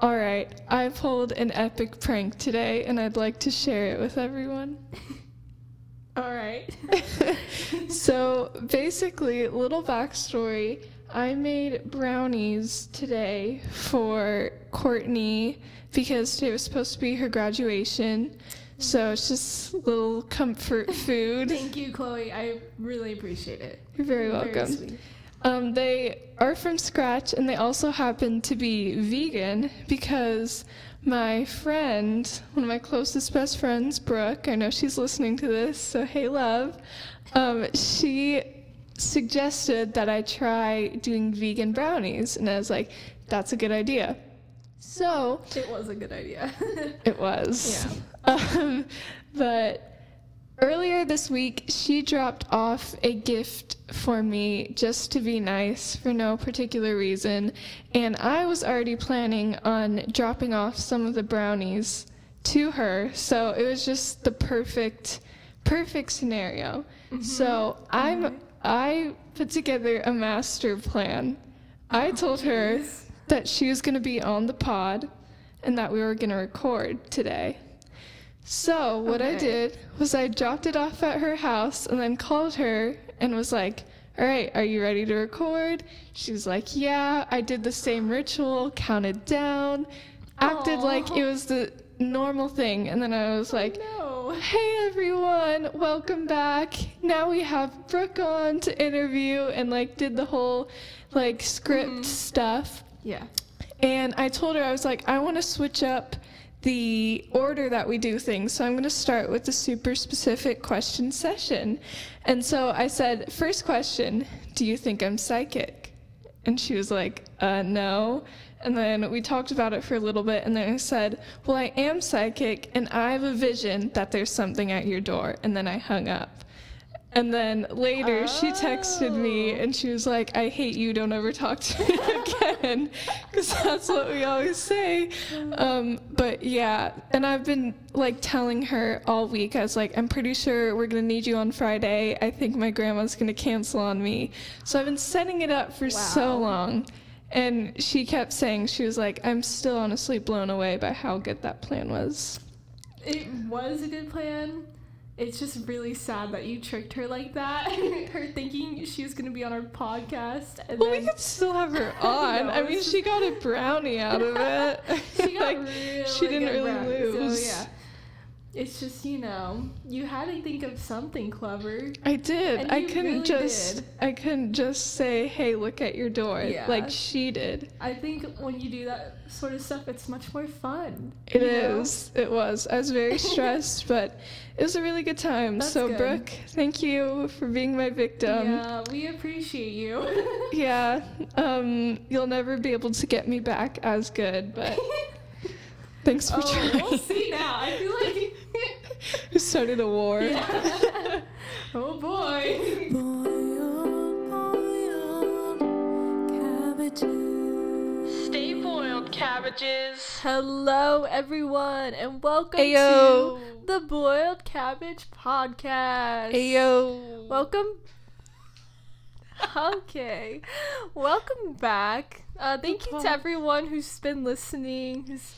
All right, I pulled an epic prank today and I'd like to share it with everyone. All right. so basically, little backstory I made brownies today for Courtney because today was supposed to be her graduation. So it's just little comfort food. Thank you, Chloe. I really appreciate it. You're very Very welcome. sweet. Um, they are from scratch and they also happen to be vegan because my friend, one of my closest best friends, Brooke, I know she's listening to this, so hey, love, um, she suggested that I try doing vegan brownies. And I was like, that's a good idea. So It was a good idea. it was. Um, but earlier this week, she dropped off a gift for me just to be nice for no particular reason. And I was already planning on dropping off some of the brownies to her. So it was just the perfect, perfect scenario. Mm-hmm. So I'm, mm-hmm. I put together a master plan. I oh, told her that she was going to be on the pod and that we were going to record today. So, what I did was I dropped it off at her house and then called her and was like, All right, are you ready to record? She was like, Yeah. I did the same ritual, counted down, acted like it was the normal thing. And then I was oh, like, no. Hey everyone, welcome back. Now we have Brooke on to interview and like did the whole like script mm-hmm. stuff. Yeah. And I told her, I was like, I want to switch up the order that we do things. So I'm going to start with the super specific question session. And so I said, first question, do you think I'm psychic? And she was like, uh, no. And then we talked about it for a little bit. And then I said, well, I am psychic and I have a vision that there's something at your door. And then I hung up. And then later she texted me Oh. and she was like, I hate you, don't ever talk to me again. Because that's what we always say. Um, but yeah, and I've been like telling her all week, I was like, I'm pretty sure we're going to need you on Friday. I think my grandma's going to cancel on me. So I've been setting it up for so long. And she kept saying, she was like, I'm still honestly blown away by how good that plan was. It was a good plan. It's just really sad that you tricked her like that. her thinking she was gonna be on our podcast and Well, we could still have her on. No, I mean, she got a brownie out of it. she got Like, really she didn't really brownies, lose. So yeah. It's just, you know, you had to think of something clever. I did. I couldn't really just. did. I couldn't just say, "Hey, look at your door," Yeah. like she did. I think when you do that sort of stuff, it's much more fun. It is. know? It was. I was very stressed, but it was a really good time. That's so, good. Brooke, thank you for being my victim. yeah, we appreciate you. Yeah, Um. You'll never be able to get me back as good, but thanks for oh, trying. we'll see now. I feel like. We started a war. Yeah. oh boy. Stay boiled, cabbages. Hello, everyone, and welcome Ayo. to the Boiled Cabbage Podcast. Ayo. Welcome. Okay. Welcome back. Uh, thank you to everyone who's been listening, who's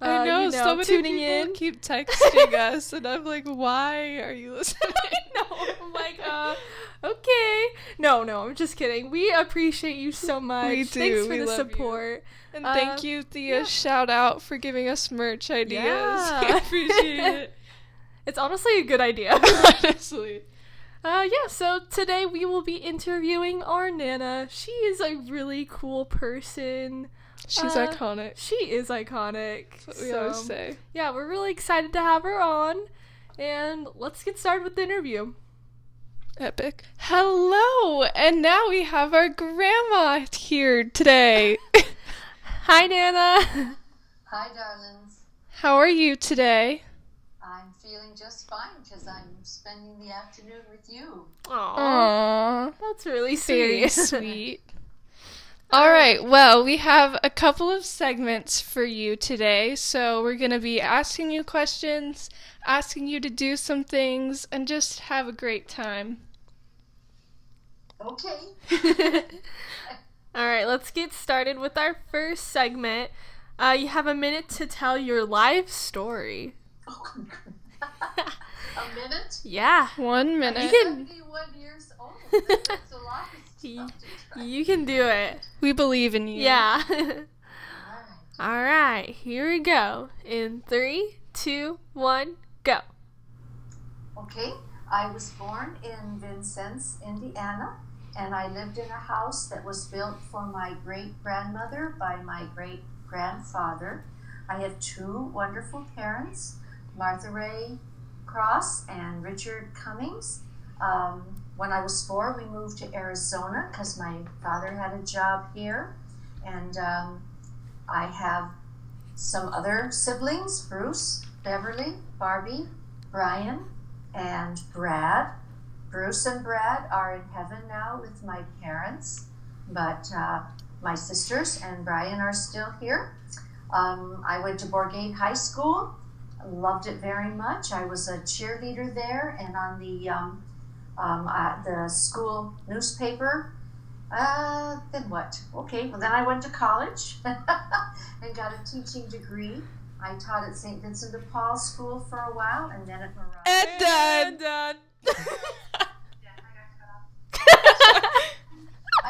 I know, you know so many tuning people in. keep texting us, and I'm like, why are you listening? no, I'm like, uh, okay. No, no, I'm just kidding. We appreciate you so much. We Thanks for We the love you. support. And Uh, thank you, Thea. yeah. Shout out for giving us merch ideas. Yeah. I appreciate it. It's honestly a good idea. Honestly. Uh, yeah, so today we will be interviewing our Nana. She is a really cool person. She's Uh, iconic. She is iconic. That's what we always say. Yeah, we're really excited to have her on. And let's get started with the interview. Epic. Hello! And now we have our grandma here today. Hi, Nana. Hi, darlings. How are you today? I'm feeling just fine because I'm spending the afternoon with you. Aww. Aww. That's really Very sweet. sweet. All right, well, we have a couple of segments for you today. So, we're going to be asking you questions, asking you to do some things, and just have a great time. Okay. All right, let's get started with our first segment. Uh, you have a minute to tell your life story. a minute? Yeah. One You minute. can 71 years old. That's a lot of You- stuff you can do it. We believe in you. Yeah. Alright. All right, here we go. In three, two, one, go. Okay, I was born in Vincennes, Indiana, and I lived in a house that was built for my great grandmother by my great grandfather. I have two wonderful parents, Martha Ray Cross and Richard Cummings. Um, when I was four, we moved to Arizona because my father had a job here, and um, I have some other siblings Bruce, Beverly, Barbie, Brian, and Brad. Bruce and Brad are in heaven now with my parents, but uh, my sisters and Brian are still here. Um, I went to Bourgade High School, loved it very much. I was a cheerleader there and on the um, um, uh, the school newspaper. Uh, then what? Okay, well then I went to college and got a teaching degree. I taught at St. Vincent de Paul School for a while and then at Mariah. And done. done.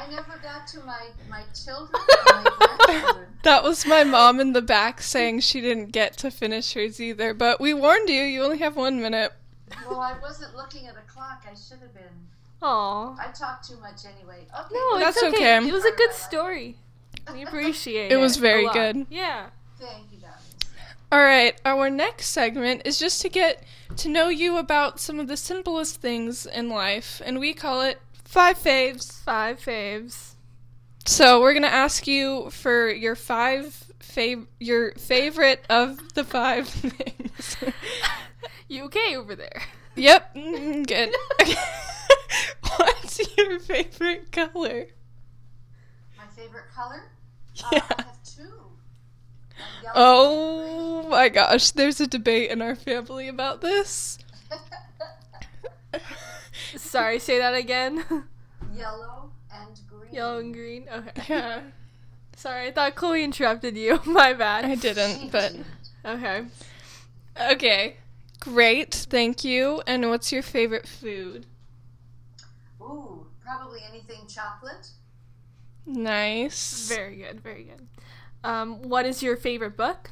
I never got to my, my children my grandchildren. That was my mom in the back saying she didn't get to finish hers either, but we warned you, you only have one minute. Well, I wasn't looking at a clock. I should have been. Aw. I talked too much anyway. Okay. No, That's okay. okay. It was a good story. We appreciate it. It was very good. Yeah. Thank you, darlings. All right, our next segment is just to get to know you about some of the simplest things in life, and we call it Five Faves. Five faves. So we're gonna ask you for your five fav- your favorite of the five things. You okay over there? yep, mm, good. What's your favorite color? My favorite color? Uh, Yeah. I have two. Oh my gosh, there's a debate in our family about this. Sorry, say that again. Yellow and green. Yellow and green. Okay. Yeah, Sorry, I thought Chloe interrupted you. My bad. I didn't, but Okay. okay. Great, thank you. And what's your favorite food? Ooh, probably anything chocolate. Nice. Very good. Very good. Um, what is your favorite book?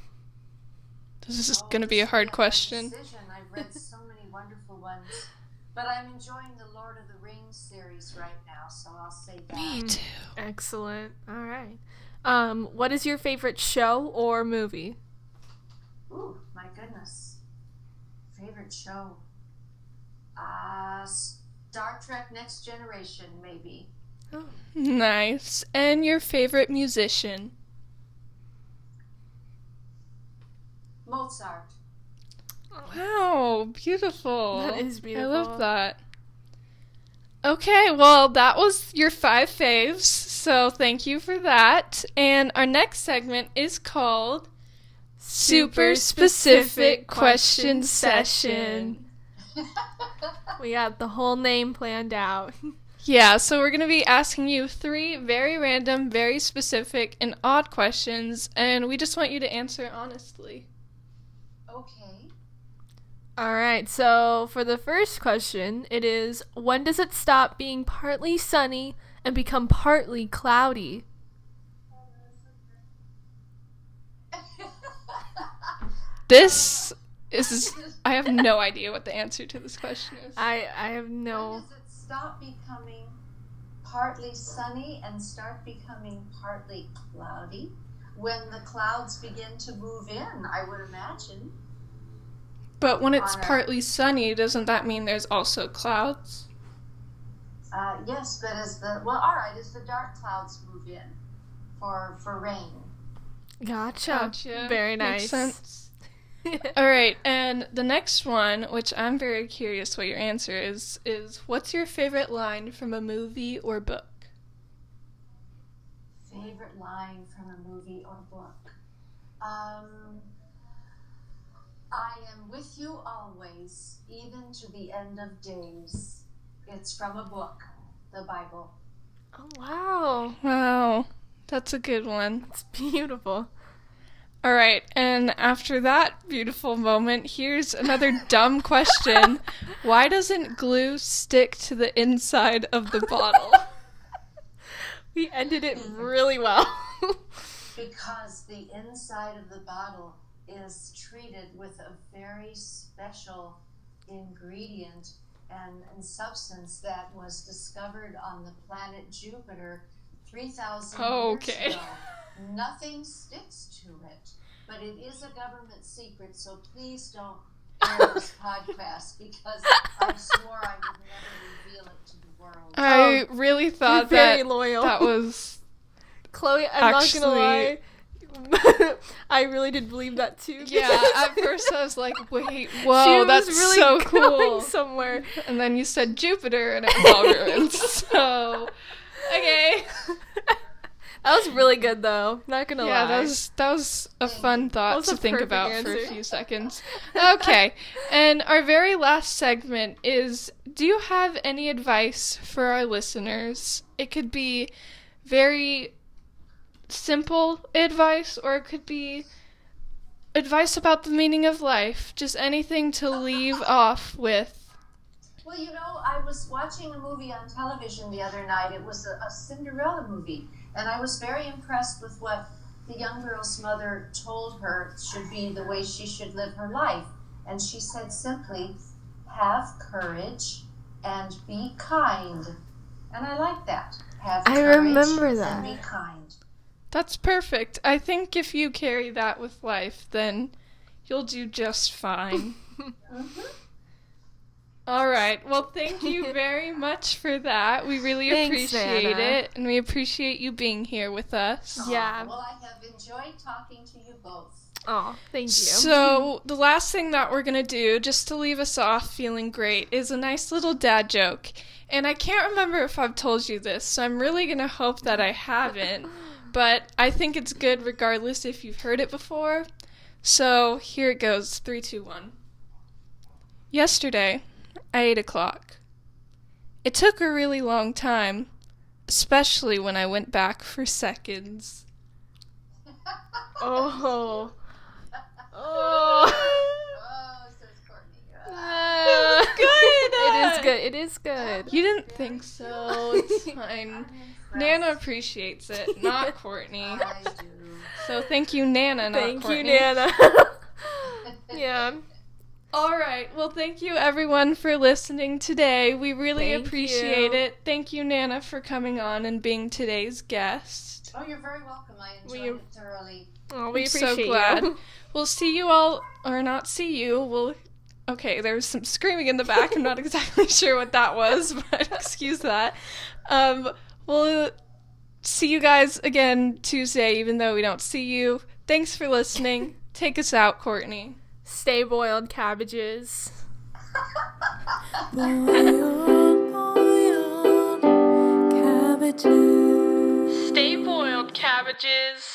This is Oh, gonna be a hard question. I've read so many wonderful ones, but I'm enjoying the Lord of the Rings series right now, so I'll say that. Me too. Excellent. All right. Um, what is your favorite show or movie? Ooh, my goodness. Favorite show? Uh, Star Trek Next Generation, maybe. Nice. And your favorite musician? Mozart. Wow, beautiful. That is beautiful. I love that. Okay, well, that was your five faves, so thank you for that. And our next segment is called Super Specific Question Session. We got the whole name planned out. Yeah, so we're going to be asking you three very random, very specific, and odd questions, and we just want you to answer honestly. Okay. All right. So for the first question, it is when does it stop being partly sunny and become partly cloudy? This is. I have no idea what the answer to this question is. I I have When no. does it stop becoming partly sunny and start becoming partly cloudy? When the clouds begin to move in, I would imagine. But when it's on a- partly sunny, doesn't that mean there's also clouds? Uh, yes, but as the well, all right, as the dark clouds move in for for rain. Gotcha. gotcha. Very Makes nice. sense. All right, and the next one, which I'm very curious what your answer is, is what's your favorite line from a movie or book? Favorite line from a movie or book? Um, I am with you always, even to the end of days. It's from a book, the Bible. oh wow, Wow, that's a good one. it's beautiful. All right, and after that beautiful moment, here's another dumb question. Why doesn't glue stick to the inside of the bottle? We ended it mm. really well. because the inside of the bottle is treated with a very special ingredient and, and substance that was discovered on the planet Jupiter 3,000 Okay. years ago. Nothing sticks to it, but it is a government secret, so please don't air this podcast because I swore I would never reveal it to the world. I oh, really thought that loyal. that was Chloe, I'm Actually- not gonna lie. I really did believe that too. yeah. At first, I was like, "Wait, whoa, that's really so cool." somewhere. And then you said Jupiter, and it was all ruined. So, okay. That was really good though. Not gonna Yeah, lie. Yeah, that was that was a fun thought to think about for a few seconds. Okay, and our very last segment is: Do you have any advice for our listeners? It could be very simple advice, or it could be advice about the meaning of life. Just anything to leave off with. Well, you know, I was watching a movie on television the other night. It was a, a Cinderella movie, and I was very impressed with what the young girl's mother told her should be the way she should live her life. And she said simply, have courage and be kind. And I like that. Have I courage remember that. and be kind. That's perfect. I think if you carry that with life, then you'll do just fine. Mhm. All right. Well, thank you very much for that. We really Thanks, appreciate Anna. it, and we appreciate you being here with us. Yeah. Well, I have enjoyed talking to you both. Oh, thank you. So, the last thing that we're going to do, just to leave us off feeling great, is a nice little dad joke. And I can't remember if I've told you this, so I'm really going to hope that I haven't. But I think it's good regardless if you've heard it before. So, here it goes three, two, one. Yesterday, at 8 o'clock. It took a really long time, especially when I went back for seconds. oh. Oh. Oh. Uh, good. It is good. It is good. You didn't think so. It's fine. Nana appreciates it, not Courtney. I do. So thank you, Nana, not Thank Courtney. you, Nana. yeah. All right. Well, thank you everyone for listening today. We really Thank appreciate you. it. Thank you, Nana, for coming on and being today's guest. Oh, you're very welcome. I enjoyed We- it thoroughly. Oh, we I'm so glad. you. We'll see you all, or not see you. We'll. Okay, there was some screaming in the back. I'm not exactly sure what that was, but excuse that. Um, we'll see you guys again Tuesday, even though we don't see you. Thanks for listening. Take us out, Courtney. Stay boiled cabbages. Boiled, boiled cabbages. Stay boiled, cabbages.